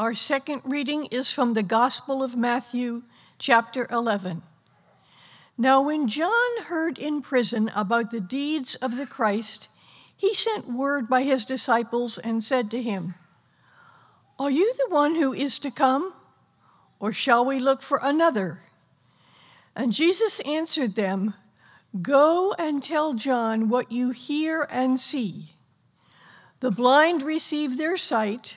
Our second reading is from the Gospel of Matthew, chapter 11. Now, when John heard in prison about the deeds of the Christ, he sent word by his disciples and said to him, Are you the one who is to come, or shall we look for another? And Jesus answered them, Go and tell John what you hear and see. The blind receive their sight,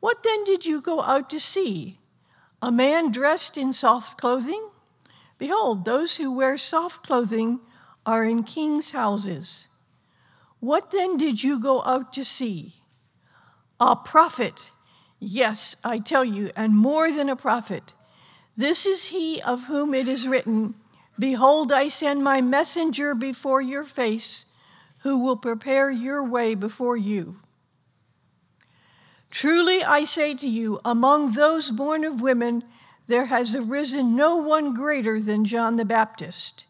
What then did you go out to see? A man dressed in soft clothing? Behold, those who wear soft clothing are in kings' houses. What then did you go out to see? A prophet. Yes, I tell you, and more than a prophet. This is he of whom it is written Behold, I send my messenger before your face, who will prepare your way before you. Truly I say to you, among those born of women, there has arisen no one greater than John the Baptist.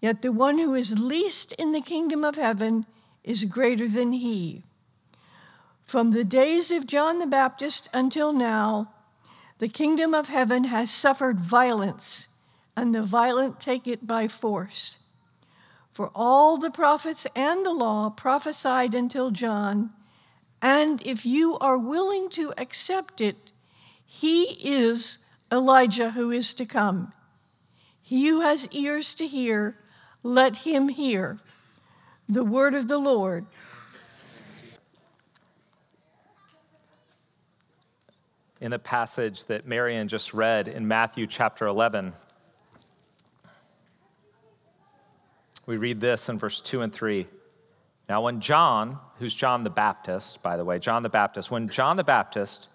Yet the one who is least in the kingdom of heaven is greater than he. From the days of John the Baptist until now, the kingdom of heaven has suffered violence, and the violent take it by force. For all the prophets and the law prophesied until John, and if you are willing to accept it, he is Elijah who is to come. He who has ears to hear, let him hear. The word of the Lord. in the passage that Marion just read in Matthew chapter 11. We read this in verse 2 and 3. Now, when John, who's John the Baptist, by the way, John the Baptist, when John the Baptist,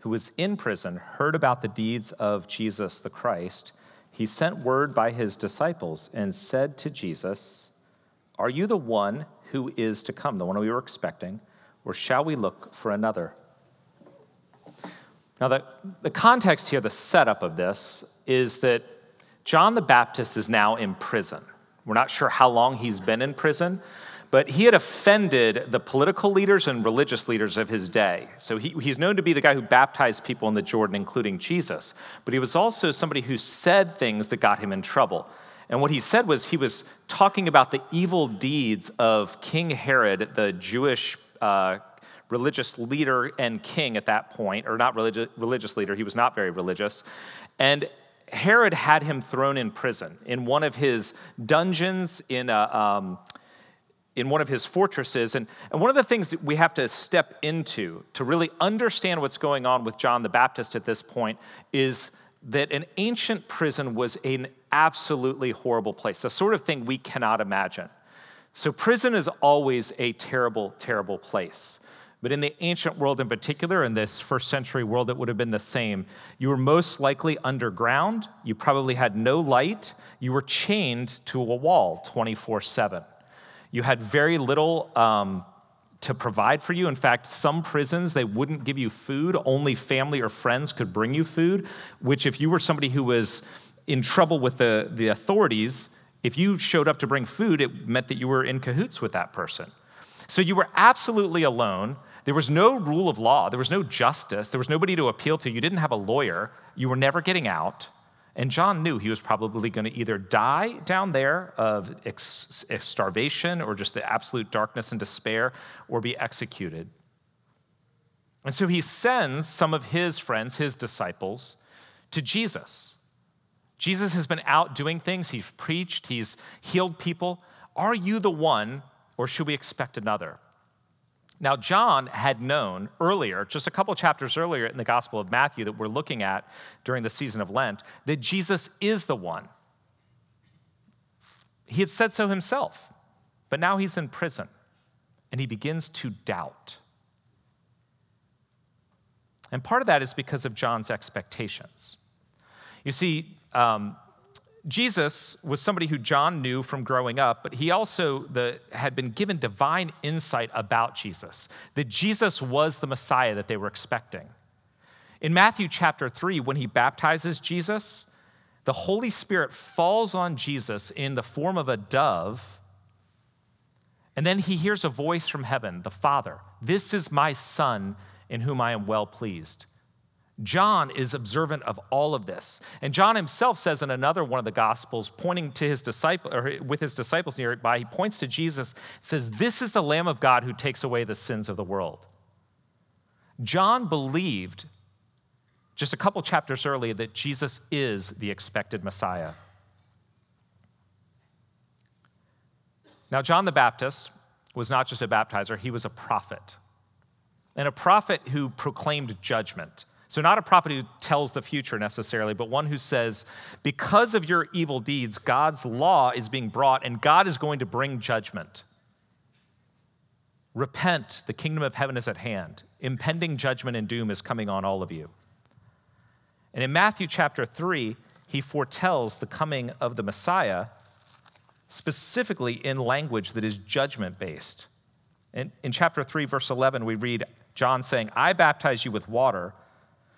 who was in prison, heard about the deeds of Jesus the Christ, he sent word by his disciples and said to Jesus, Are you the one who is to come, the one we were expecting, or shall we look for another? Now, the, the context here, the setup of this, is that John the Baptist is now in prison. We're not sure how long he's been in prison, but he had offended the political leaders and religious leaders of his day. So he, he's known to be the guy who baptized people in the Jordan, including Jesus. But he was also somebody who said things that got him in trouble. And what he said was he was talking about the evil deeds of King Herod, the Jewish uh, religious leader and king at that point, or not religious, religious leader, he was not very religious. And Herod had him thrown in prison in one of his dungeons in a, um, in one of his fortresses. And, and one of the things that we have to step into to really understand what's going on with John the Baptist at this point is that an ancient prison was an absolutely horrible place, the sort of thing we cannot imagine. So, prison is always a terrible, terrible place. But in the ancient world in particular, in this first century world, it would have been the same. You were most likely underground. You probably had no light. You were chained to a wall 24 7. You had very little um, to provide for you. In fact, some prisons, they wouldn't give you food. Only family or friends could bring you food, which, if you were somebody who was in trouble with the, the authorities, if you showed up to bring food, it meant that you were in cahoots with that person. So you were absolutely alone. There was no rule of law, there was no justice, there was nobody to appeal to. You didn't have a lawyer, you were never getting out. And John knew he was probably going to either die down there of ex- starvation or just the absolute darkness and despair or be executed. And so he sends some of his friends, his disciples, to Jesus. Jesus has been out doing things, he's preached, he's healed people. Are you the one, or should we expect another? Now, John had known earlier, just a couple chapters earlier in the Gospel of Matthew that we're looking at during the season of Lent, that Jesus is the one. He had said so himself, but now he's in prison and he begins to doubt. And part of that is because of John's expectations. You see, um, Jesus was somebody who John knew from growing up, but he also the, had been given divine insight about Jesus, that Jesus was the Messiah that they were expecting. In Matthew chapter 3, when he baptizes Jesus, the Holy Spirit falls on Jesus in the form of a dove, and then he hears a voice from heaven, the Father This is my Son in whom I am well pleased. John is observant of all of this. And John himself says in another one of the gospels, pointing to his disciple or with his disciples nearby, he points to Jesus, says, This is the Lamb of God who takes away the sins of the world. John believed just a couple chapters earlier that Jesus is the expected Messiah. Now, John the Baptist was not just a baptizer, he was a prophet. And a prophet who proclaimed judgment. So, not a prophet who tells the future necessarily, but one who says, because of your evil deeds, God's law is being brought and God is going to bring judgment. Repent, the kingdom of heaven is at hand. Impending judgment and doom is coming on all of you. And in Matthew chapter 3, he foretells the coming of the Messiah, specifically in language that is judgment based. In, in chapter 3, verse 11, we read John saying, I baptize you with water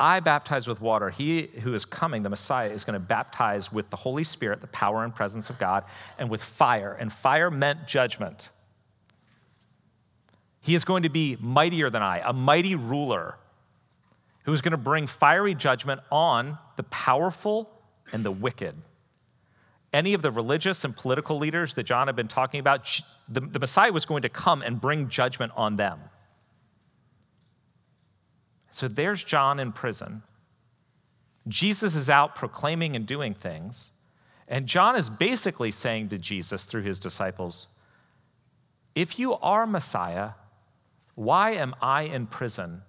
I baptize with water. He who is coming, the Messiah, is going to baptize with the Holy Spirit, the power and presence of God, and with fire. And fire meant judgment. He is going to be mightier than I, a mighty ruler who is going to bring fiery judgment on the powerful and the wicked. Any of the religious and political leaders that John had been talking about, the, the Messiah was going to come and bring judgment on them. So there's John in prison. Jesus is out proclaiming and doing things. And John is basically saying to Jesus through his disciples, If you are Messiah, why am I in prison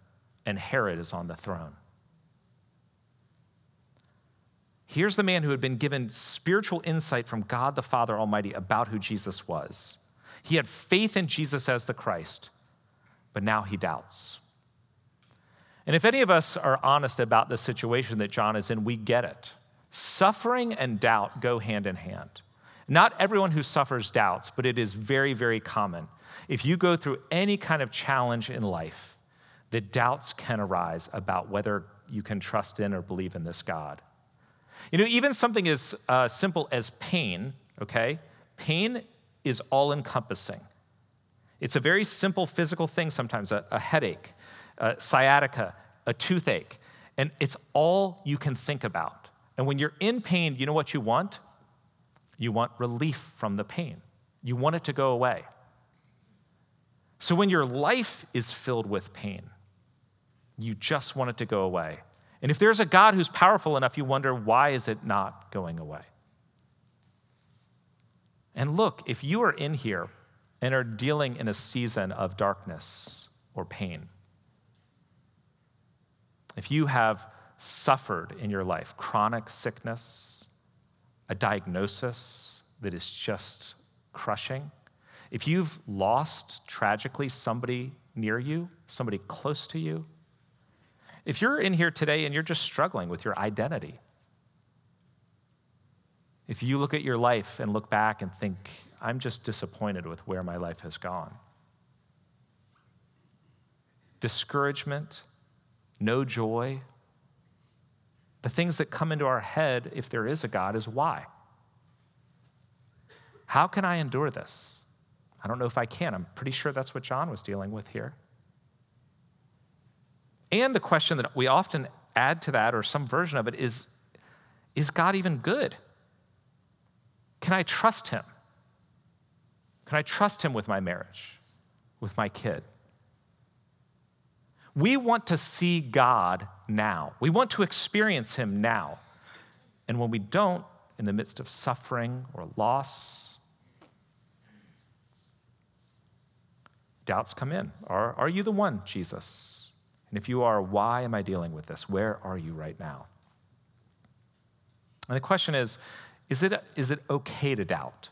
and Herod is on the throne? Here's the man who had been given spiritual insight from God the Father Almighty about who Jesus was. He had faith in Jesus as the Christ, but now he doubts. And if any of us are honest about the situation that John is in, we get it. Suffering and doubt go hand in hand. Not everyone who suffers doubts, but it is very, very common. If you go through any kind of challenge in life, the doubts can arise about whether you can trust in or believe in this God. You know, even something as uh, simple as pain, okay? Pain is all encompassing. It's a very simple physical thing sometimes, a, a headache, uh, sciatica, a toothache, and it's all you can think about. And when you're in pain, you know what you want? You want relief from the pain, you want it to go away. So when your life is filled with pain, you just want it to go away. And if there's a God who's powerful enough, you wonder, why is it not going away? And look, if you are in here and are dealing in a season of darkness or pain, if you have suffered in your life chronic sickness, a diagnosis that is just crushing, if you've lost tragically somebody near you, somebody close to you, if you're in here today and you're just struggling with your identity, if you look at your life and look back and think, I'm just disappointed with where my life has gone, discouragement, no joy. The things that come into our head, if there is a God, is why? How can I endure this? I don't know if I can. I'm pretty sure that's what John was dealing with here. And the question that we often add to that, or some version of it, is Is God even good? Can I trust him? Can I trust him with my marriage, with my kid? We want to see God now. We want to experience Him now. And when we don't, in the midst of suffering or loss? Doubts come in. Are, are you the one, Jesus? And if you are, why am I dealing with this? Where are you right now? And the question is is it, is it okay to doubt,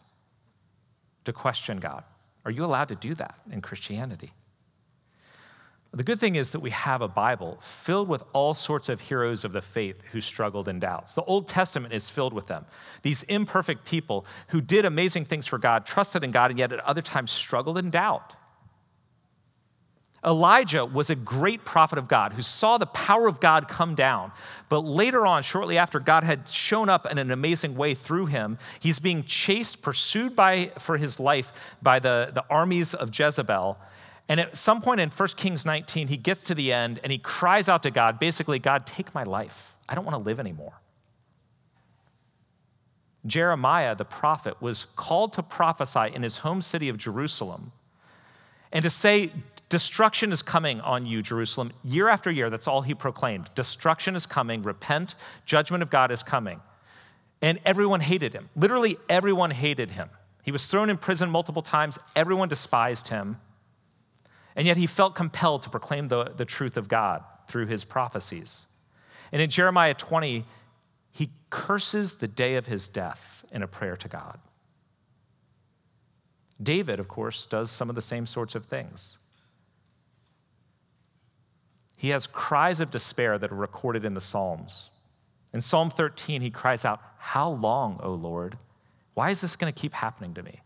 to question God? Are you allowed to do that in Christianity? The good thing is that we have a Bible filled with all sorts of heroes of the faith who struggled in doubts. The Old Testament is filled with them. These imperfect people who did amazing things for God, trusted in God, and yet at other times struggled in doubt. Elijah was a great prophet of God who saw the power of God come down. But later on, shortly after God had shown up in an amazing way through him, he's being chased, pursued by, for his life by the, the armies of Jezebel. And at some point in 1 Kings 19, he gets to the end and he cries out to God basically, God, take my life. I don't want to live anymore. Jeremiah, the prophet, was called to prophesy in his home city of Jerusalem and to say, Destruction is coming on you, Jerusalem. Year after year, that's all he proclaimed. Destruction is coming, repent, judgment of God is coming. And everyone hated him. Literally, everyone hated him. He was thrown in prison multiple times, everyone despised him. And yet he felt compelled to proclaim the, the truth of God through his prophecies. And in Jeremiah 20, he curses the day of his death in a prayer to God. David, of course, does some of the same sorts of things. He has cries of despair that are recorded in the Psalms. In Psalm 13, he cries out, How long, O Lord? Why is this going to keep happening to me?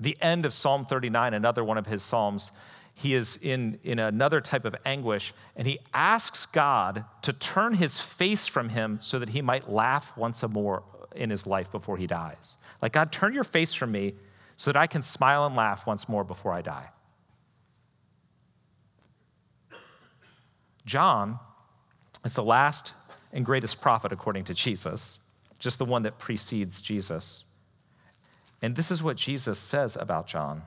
At the end of Psalm 39, another one of his Psalms, he is in, in another type of anguish, and he asks God to turn his face from him so that he might laugh once more in his life before he dies. Like, God, turn your face from me so that I can smile and laugh once more before I die. John is the last and greatest prophet according to Jesus, just the one that precedes Jesus. And this is what Jesus says about John.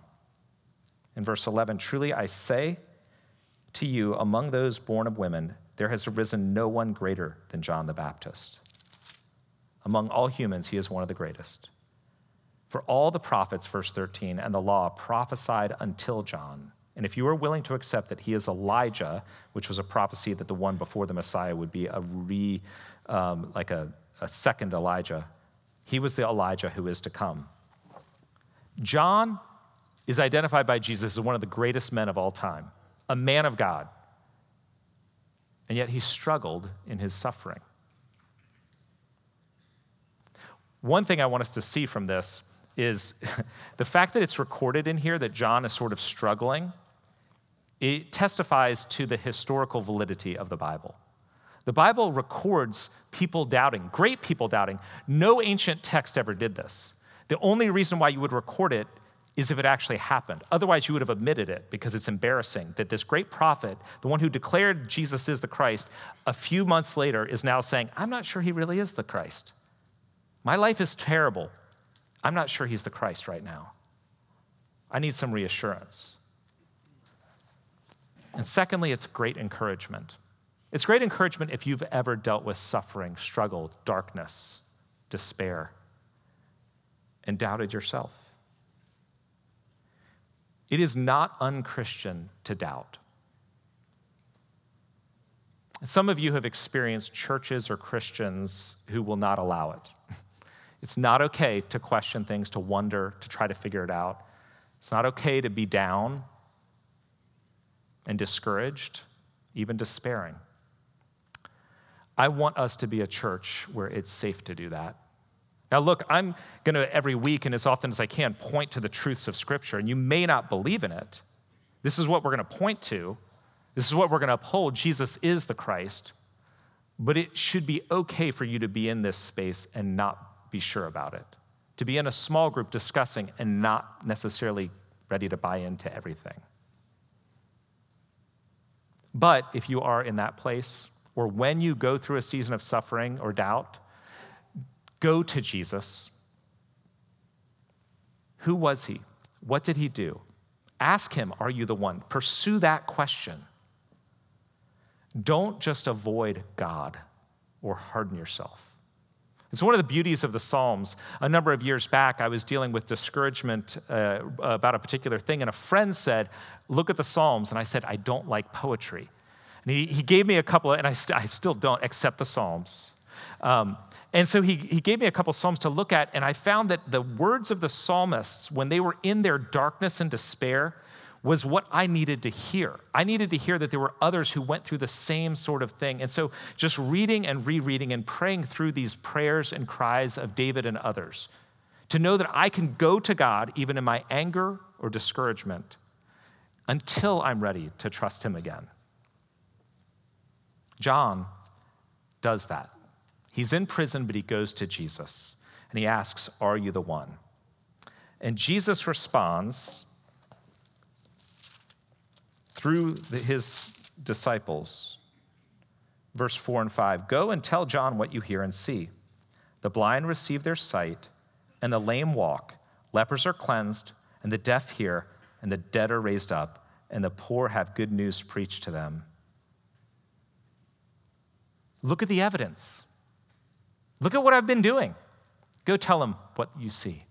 In verse 11, truly I say to you, among those born of women, there has arisen no one greater than John the Baptist. Among all humans, he is one of the greatest. For all the prophets, verse 13, and the law prophesied until John. And if you are willing to accept that he is Elijah, which was a prophecy that the one before the Messiah would be a re, um, like a, a second Elijah, he was the Elijah who is to come. John is identified by Jesus as one of the greatest men of all time, a man of God. And yet he struggled in his suffering. One thing I want us to see from this is the fact that it's recorded in here that John is sort of struggling it testifies to the historical validity of the Bible. The Bible records people doubting, great people doubting. No ancient text ever did this. The only reason why you would record it is if it actually happened. Otherwise, you would have omitted it because it's embarrassing that this great prophet, the one who declared Jesus is the Christ, a few months later is now saying, I'm not sure he really is the Christ. My life is terrible. I'm not sure he's the Christ right now. I need some reassurance. And secondly, it's great encouragement. It's great encouragement if you've ever dealt with suffering, struggle, darkness, despair, and doubted yourself. It is not unchristian to doubt. Some of you have experienced churches or Christians who will not allow it. It's not okay to question things, to wonder, to try to figure it out. It's not okay to be down and discouraged, even despairing. I want us to be a church where it's safe to do that. Now, look, I'm going to every week and as often as I can point to the truths of Scripture, and you may not believe in it. This is what we're going to point to. This is what we're going to uphold. Jesus is the Christ. But it should be okay for you to be in this space and not be sure about it, to be in a small group discussing and not necessarily ready to buy into everything. But if you are in that place, or when you go through a season of suffering or doubt, go to Jesus. Who was he? What did he do? Ask him, Are you the one? Pursue that question. Don't just avoid God or harden yourself. It's one of the beauties of the Psalms. A number of years back, I was dealing with discouragement uh, about a particular thing, and a friend said, Look at the Psalms. And I said, I don't like poetry. And he, he gave me a couple, of, and I, st- I still don't accept the Psalms. Um, and so he, he gave me a couple Psalms to look at, and I found that the words of the psalmists, when they were in their darkness and despair, was what I needed to hear. I needed to hear that there were others who went through the same sort of thing. And so just reading and rereading and praying through these prayers and cries of David and others, to know that I can go to God even in my anger or discouragement until I'm ready to trust Him again. John does that. He's in prison, but he goes to Jesus and he asks, Are you the one? And Jesus responds through the, his disciples. Verse 4 and 5 Go and tell John what you hear and see. The blind receive their sight, and the lame walk, lepers are cleansed, and the deaf hear, and the dead are raised up, and the poor have good news preached to them. Look at the evidence. Look at what I've been doing. Go tell them what you see.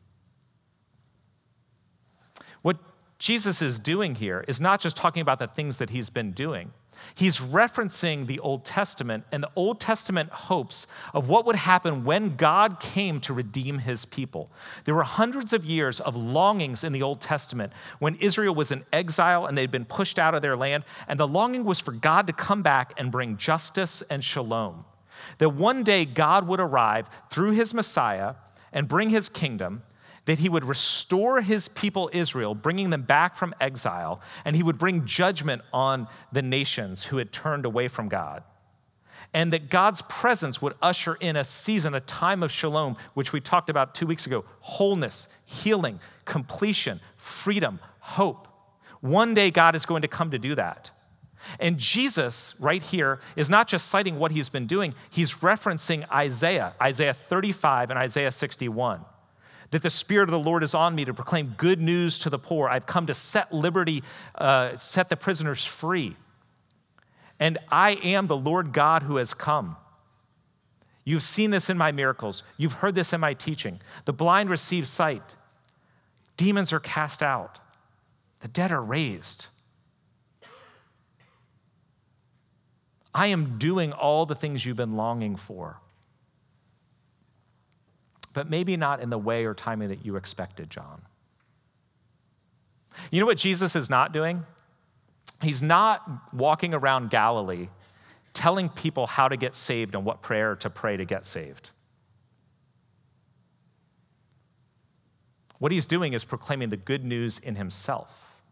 What Jesus is doing here is not just talking about the things that he's been doing. He's referencing the Old Testament and the Old Testament hopes of what would happen when God came to redeem his people. There were hundreds of years of longings in the Old Testament when Israel was in exile and they'd been pushed out of their land, and the longing was for God to come back and bring justice and shalom. That one day God would arrive through his Messiah and bring his kingdom that he would restore his people Israel, bringing them back from exile, and he would bring judgment on the nations who had turned away from God. And that God's presence would usher in a season, a time of shalom, which we talked about two weeks ago wholeness, healing, completion, freedom, hope. One day God is going to come to do that. And Jesus, right here, is not just citing what he's been doing, he's referencing Isaiah, Isaiah 35 and Isaiah 61 that the Spirit of the Lord is on me to proclaim good news to the poor. I've come to set liberty, uh, set the prisoners free. And I am the Lord God who has come. You've seen this in my miracles. You've heard this in my teaching. The blind receive sight, demons are cast out, the dead are raised. I am doing all the things you've been longing for but maybe not in the way or timing that you expected, John. You know what Jesus is not doing? He's not walking around Galilee telling people how to get saved and what prayer to pray to get saved. What he's doing is proclaiming the good news in himself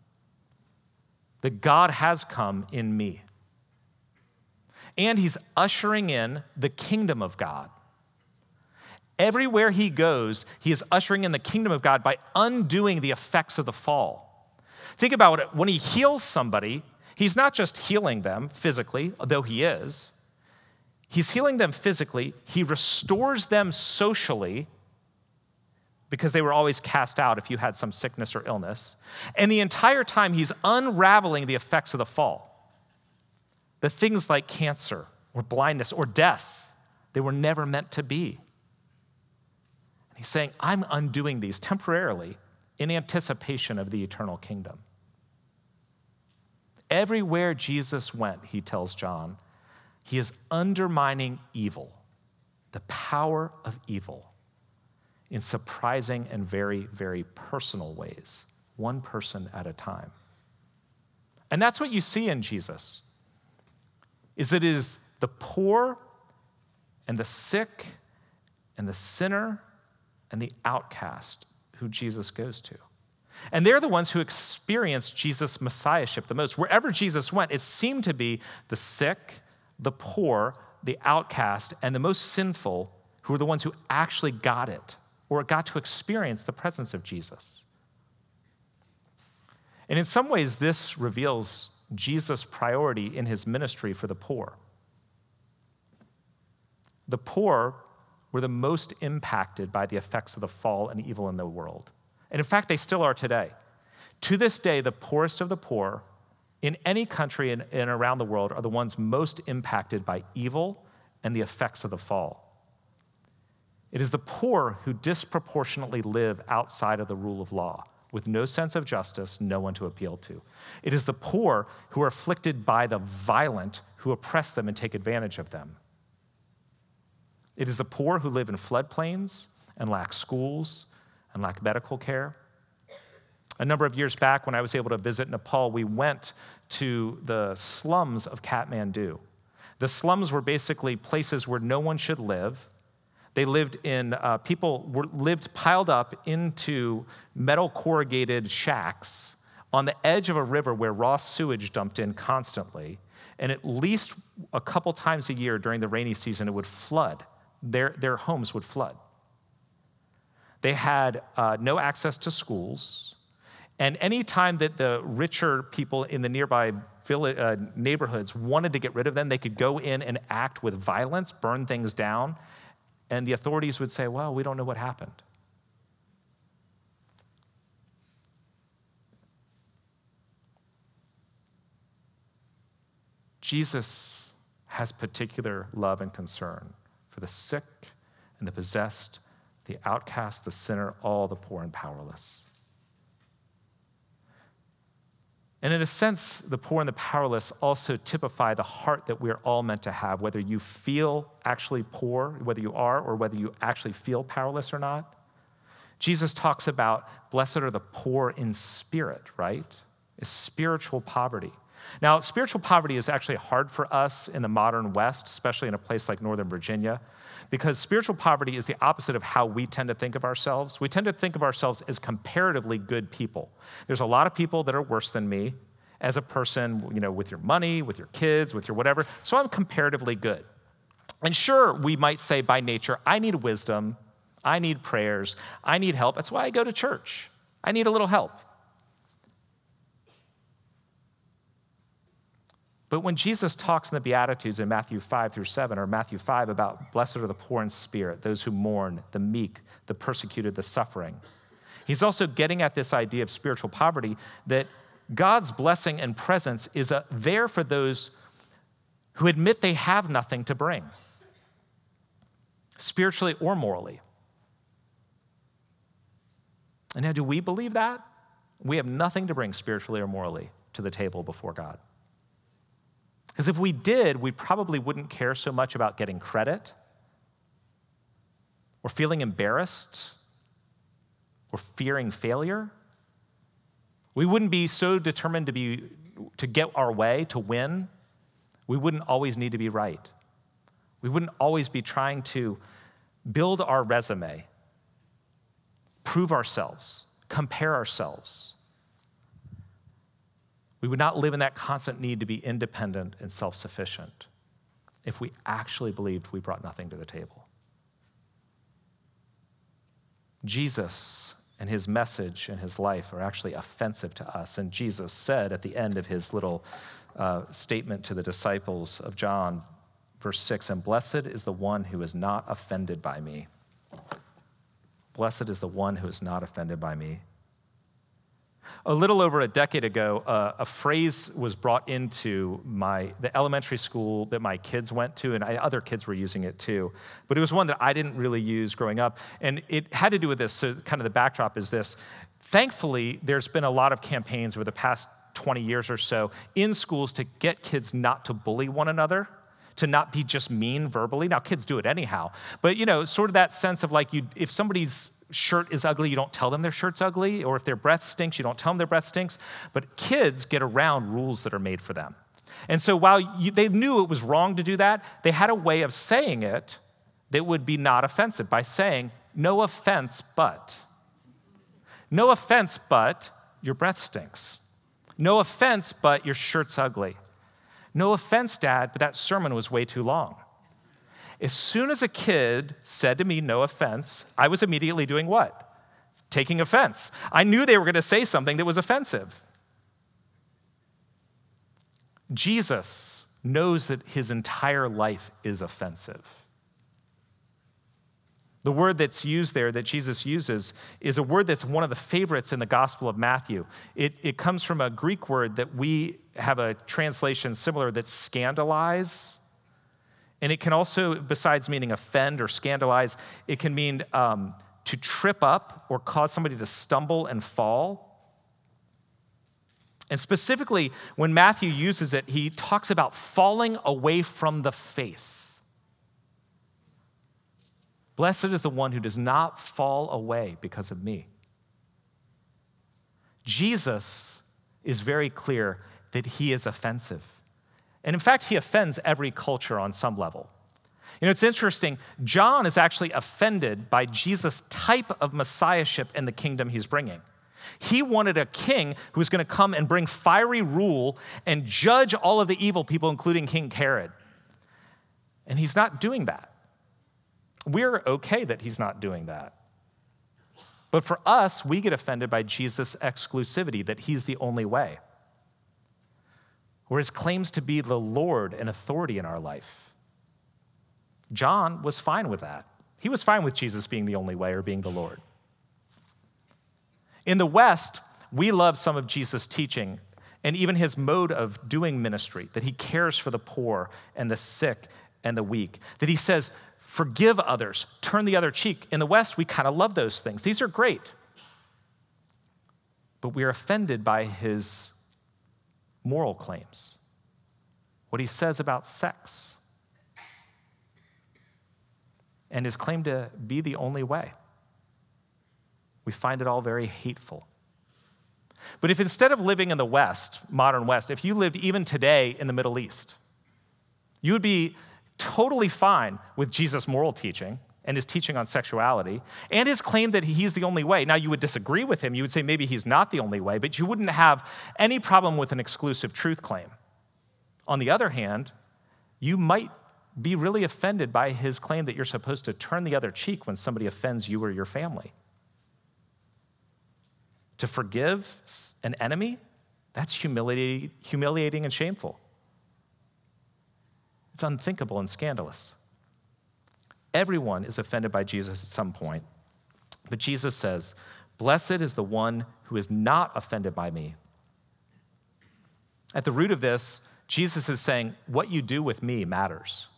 that God has come in me. And he's ushering in the kingdom of God. Everywhere he goes, he is ushering in the kingdom of God by undoing the effects of the fall. Think about it. When he heals somebody, he's not just healing them physically, though he is. He's healing them physically, he restores them socially because they were always cast out if you had some sickness or illness. And the entire time, he's unraveling the effects of the fall. The things like cancer or blindness or death, they were never meant to be. And he's saying, I'm undoing these temporarily in anticipation of the eternal kingdom. Everywhere Jesus went, he tells John, he is undermining evil, the power of evil, in surprising and very, very personal ways, one person at a time. And that's what you see in Jesus. Is that it is the poor and the sick and the sinner and the outcast who Jesus goes to. And they're the ones who experience Jesus' messiahship the most. Wherever Jesus went, it seemed to be the sick, the poor, the outcast, and the most sinful who were the ones who actually got it or got to experience the presence of Jesus. And in some ways, this reveals Jesus' priority in his ministry for the poor. The poor were the most impacted by the effects of the fall and evil in the world. And in fact, they still are today. To this day, the poorest of the poor in any country and, around the world are the ones most impacted by evil and the effects of the fall. It is the poor who disproportionately live outside of the rule of law, with no sense of justice, no one to appeal to. It is the poor who are afflicted by the violent who oppress them and take advantage of them. It is the poor who live in floodplains and lack schools and lack medical care. A number of years back, when I was able to visit Nepal, we went to the slums of Kathmandu. The slums were basically places where no one should live. They lived in, uh, people were, lived piled up into metal corrugated shacks on the edge of a river where raw sewage dumped in constantly. And at least a couple times a year during the rainy season, it would flood. Their, their homes would flood. They had uh, no access to schools. And any time that the richer people in the nearby village, uh, neighborhoods wanted to get rid of them, they could go in and act with violence, burn things down, and the authorities would say, well, we don't know what happened. Jesus has particular love and concern for the sick and the possessed, the outcast, the sinner, all the poor and powerless. And in a sense, the poor and the powerless also typify the heart that we're all meant to have, whether you feel actually poor, whether you are, or whether you actually feel powerless or not. Jesus talks about blessed are the poor in spirit, right? It's spiritual poverty. Now, spiritual poverty is actually hard for us in the modern West, especially in a place like Northern Virginia, because spiritual poverty is the opposite of how we tend to think of ourselves. We tend to think of ourselves as comparatively good people. There's a lot of people that are worse than me as a person, you know, with your money, with your kids, with your whatever. So I'm comparatively good. And sure, we might say by nature, I need wisdom, I need prayers, I need help. That's why I go to church. I need a little help. But when Jesus talks in the Beatitudes in Matthew 5 through 7, or Matthew 5 about blessed are the poor in spirit, those who mourn, the meek, the persecuted, the suffering, he's also getting at this idea of spiritual poverty that God's blessing and presence is a, there for those who admit they have nothing to bring, spiritually or morally. And now, do we believe that? We have nothing to bring spiritually or morally to the table before God. Because if we did, we probably wouldn't care so much about getting credit or feeling embarrassed or fearing failure. We wouldn't be so determined to, be, to get our way, to win. We wouldn't always need to be right. We wouldn't always be trying to build our resume, prove ourselves, compare ourselves. We would not live in that constant need to be independent and self sufficient if we actually believed we brought nothing to the table. Jesus and his message and his life are actually offensive to us. And Jesus said at the end of his little uh, statement to the disciples of John, verse 6 And blessed is the one who is not offended by me. Blessed is the one who is not offended by me. A little over a decade ago, uh, a phrase was brought into my, the elementary school that my kids went to, and I, other kids were using it too. But it was one that I didn't really use growing up. And it had to do with this. So, kind of the backdrop is this. Thankfully, there's been a lot of campaigns over the past 20 years or so in schools to get kids not to bully one another to not be just mean verbally. Now, kids do it anyhow, but you know, sort of that sense of like, you, if somebody's shirt is ugly, you don't tell them their shirt's ugly, or if their breath stinks, you don't tell them their breath stinks. But kids get around rules that are made for them. And so while you, they knew it was wrong to do that, they had a way of saying it that would be not offensive by saying, no offense, but. No offense, but your breath stinks. No offense, but your shirt's ugly. No offense, Dad, but that sermon was way too long. As soon as a kid said to me, no offense, I was immediately doing what? Taking offense. I knew they were going to say something that was offensive. Jesus knows that his entire life is offensive. The word that's used there that Jesus uses is a word that's one of the favorites in the Gospel of Matthew. It, it comes from a Greek word that we have a translation similar that's scandalize. And it can also, besides meaning offend or scandalize, it can mean um, to trip up or cause somebody to stumble and fall. And specifically, when Matthew uses it, he talks about falling away from the faith. Blessed is the one who does not fall away because of me. Jesus is very clear that he is offensive. And in fact, he offends every culture on some level. You know, it's interesting. John is actually offended by Jesus' type of messiahship in the kingdom he's bringing. He wanted a king who was going to come and bring fiery rule and judge all of the evil people, including King Herod. And he's not doing that. We're okay that he's not doing that. But for us, we get offended by Jesus' exclusivity, that he's the only way his claims to be the Lord and authority in our life. John was fine with that. He was fine with Jesus being the only way or being the Lord. In the West, we love some of Jesus' teaching and even his mode of doing ministry, that he cares for the poor and the sick and the weak, that he says, forgive others, turn the other cheek. In the West, we kind of love those things. These are great. But we are offended by his moral claims, what he says about sex, and his claim to be the only way. We find it all very hateful. But if instead of living in the West, modern West, if you lived even today in the Middle East, you would be totally fine with Jesus' moral teaching and his teaching on sexuality and his claim that he's the only way. Now, you would disagree with him. You would say maybe he's not the only way, but you wouldn't have any problem with an exclusive truth claim. On the other hand, you might be really offended by his claim that you're supposed to turn the other cheek when somebody offends you or your family. To forgive an enemy, that's humiliating and shameful. It's unthinkable and scandalous. Everyone is offended by Jesus at some point. But Jesus says, Blessed is the one who is not offended by me. At the root of this, Jesus is saying, What you do with me matters.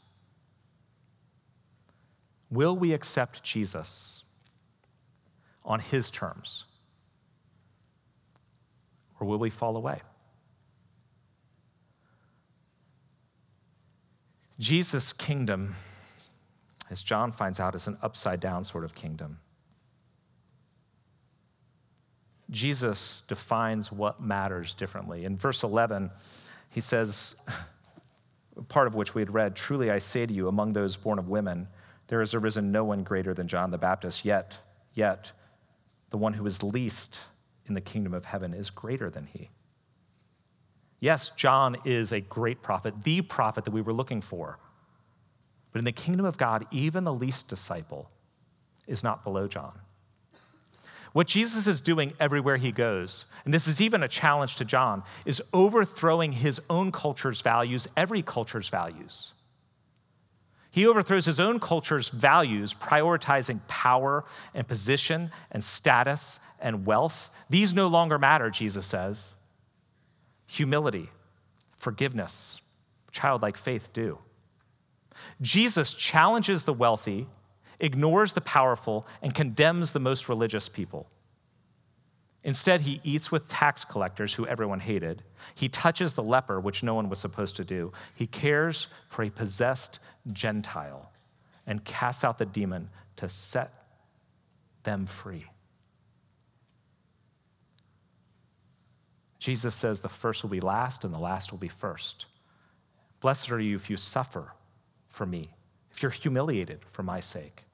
Will we accept Jesus on his terms? Or will we fall away? Jesus' kingdom as John finds out, is an upside down sort of kingdom. Jesus defines what matters differently. In verse 11, he says, part of which we had read, Truly I say to you, among those born of women, there has arisen no one greater than John the Baptist, yet, yet, the one who is least in the kingdom of heaven is greater than he. Yes, John is a great prophet, the prophet that we were looking for. But in the kingdom of God, even the least disciple is not below John. What Jesus is doing everywhere he goes, and this is even a challenge to John, is overthrowing his own culture's values, every culture's values. He overthrows his own culture's values, prioritizing power and position and status and wealth. These no longer matter, Jesus says. Humility, forgiveness, childlike faith do. Jesus challenges the wealthy, ignores the powerful, and condemns the most religious people. Instead, he eats with tax collectors who everyone hated. He touches the leper, which no one was supposed to do. He cares for a possessed Gentile and casts out the demon to set them free. Jesus says the first will be last and the last will be first. Blessed are you if you suffer for me, if you're humiliated for my sake.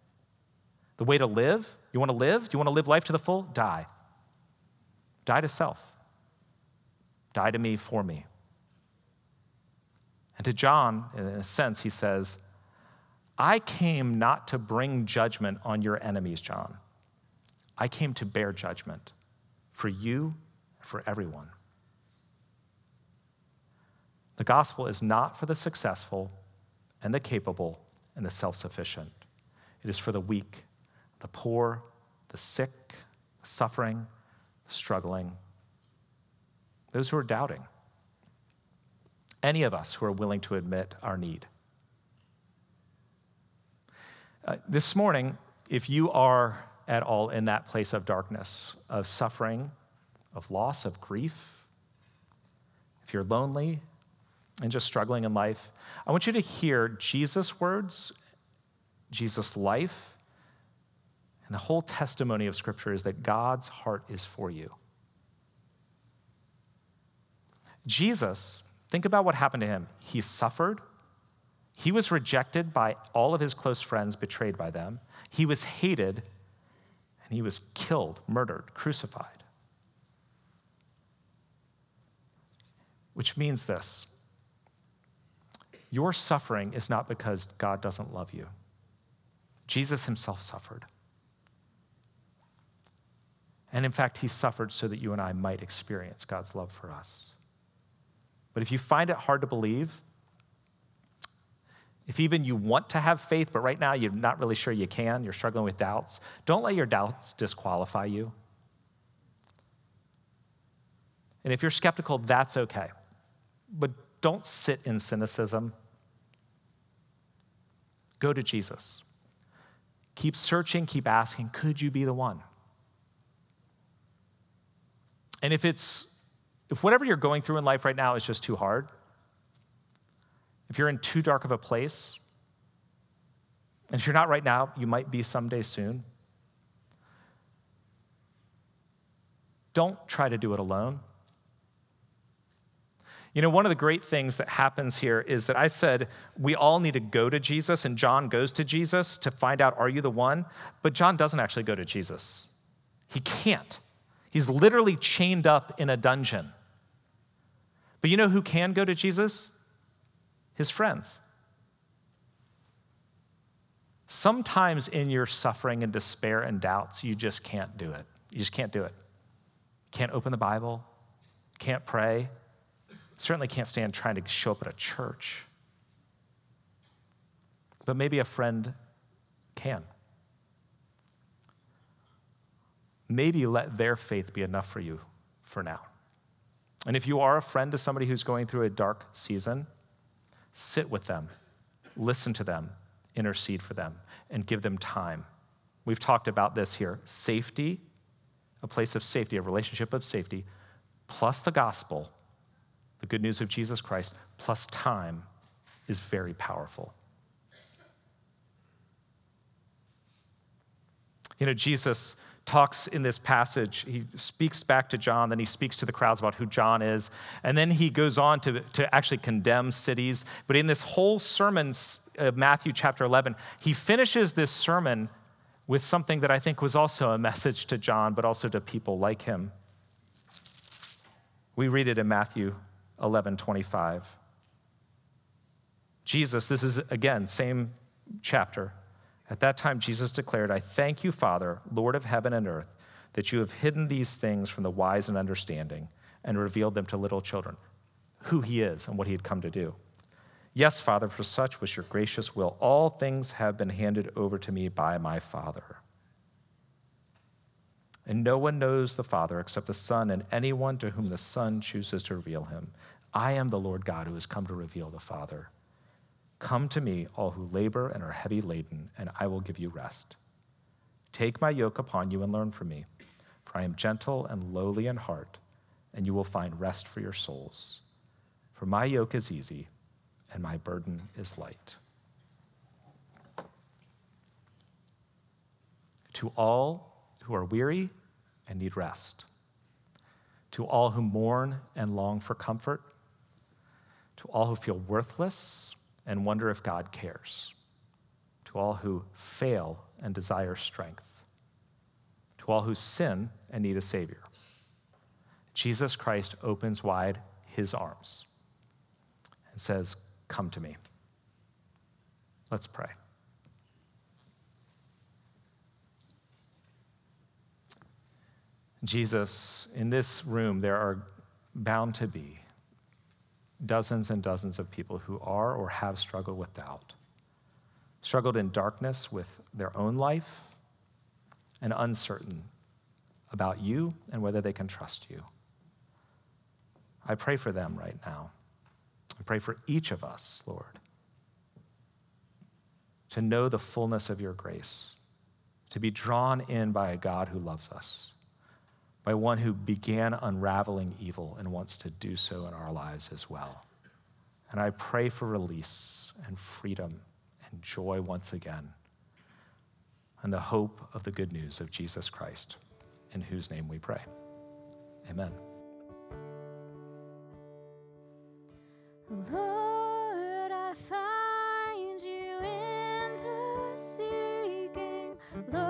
The way to live, you want to live? Do you want to live life to the full? Die. Die to self. Die to me for me. And to John, in a sense, he says, I came not to bring judgment on your enemies, John. I came to bear judgment for you, for everyone. The gospel is not for the successful and the capable and the self sufficient. It is for the weak, the poor, the sick, the suffering, the struggling, those who are doubting. Any of us who are willing to admit our need. Uh, this morning, if you are at all in that place of darkness, of suffering, of loss, of grief, if you're lonely and just struggling in life, I want you to hear Jesus' words, Jesus' life, and the whole testimony of Scripture is that God's heart is for you. Jesus, think about what happened to him. He suffered. He was rejected by all of his close friends, betrayed by them. He was hated, and he was killed, murdered, crucified. Which means this your suffering is not because God doesn't love you. Jesus himself suffered. And in fact, he suffered so that you and I might experience God's love for us. But if you find it hard to believe, if even you want to have faith, but right now you're not really sure you can, you're struggling with doubts, don't let your doubts disqualify you. And if you're skeptical, that's okay. But don't sit in cynicism. Go to Jesus. Keep searching, keep asking, could you be the one? And if it's if whatever you're going through in life right now is just too hard, if you're in too dark of a place, and if you're not right now, you might be someday soon. Don't try to do it alone. You know, one of the great things that happens here is that I said we all need to go to Jesus, and John goes to Jesus to find out, are you the one? But John doesn't actually go to Jesus. He can't. He's literally chained up in a dungeon. But you know who can go to Jesus? His friends. Sometimes in your suffering and despair and doubts, you just can't do it. You just can't do it. Can't open the Bible, can't pray, certainly can't stand trying to show up at a church. But maybe a friend can. Maybe let their faith be enough for you for now. And if you are a friend to somebody who's going through a dark season, sit with them, listen to them, intercede for them, and give them time. We've talked about this here safety, a place of safety, a relationship of safety, plus the gospel, the good news of Jesus Christ, plus time is very powerful. You know, Jesus talks in this passage. He speaks back to John, then he speaks to the crowds about who John is, and then he goes on to, to actually condemn cities. But in this whole sermon of uh, Matthew chapter 11, he finishes this sermon with something that I think was also a message to John, but also to people like him. We read it in Matthew 11 25. Jesus, this is again, same chapter. At that time, Jesus declared, I thank you, Father, Lord of heaven and earth, that you have hidden these things from the wise and understanding and revealed them to little children, who he is and what he had come to do. Yes, Father, for such was your gracious will. All things have been handed over to me by my Father. And no one knows the Father except the Son and anyone to whom the Son chooses to reveal him. I am the Lord God who has come to reveal the Father. Come to me, all who labor and are heavy laden, and I will give you rest. Take my yoke upon you and learn from me, for I am gentle and lowly in heart, and you will find rest for your souls. For my yoke is easy, and my burden is light. To all who are weary and need rest, to all who mourn and long for comfort, to all who feel worthless and wonder if God cares, to all who fail and desire strength, to all who sin and need a Savior. Jesus Christ opens wide his arms and says, Come to me. Let's pray. Jesus, in this room, there are bound to be dozens and dozens of people who are or have struggled with doubt, struggled in darkness with their own life, and uncertain about you and whether they can trust you. I pray for them right now. I pray for each of us, Lord. to know the fullness of your grace, to be drawn in by a God who loves us, by one who began unraveling evil and wants to do so in our lives as well. And I pray for release and freedom and joy once again and the hope of the good news of Jesus Christ, in whose name we pray. Amen. Lord, I find you in the seeking. Lord,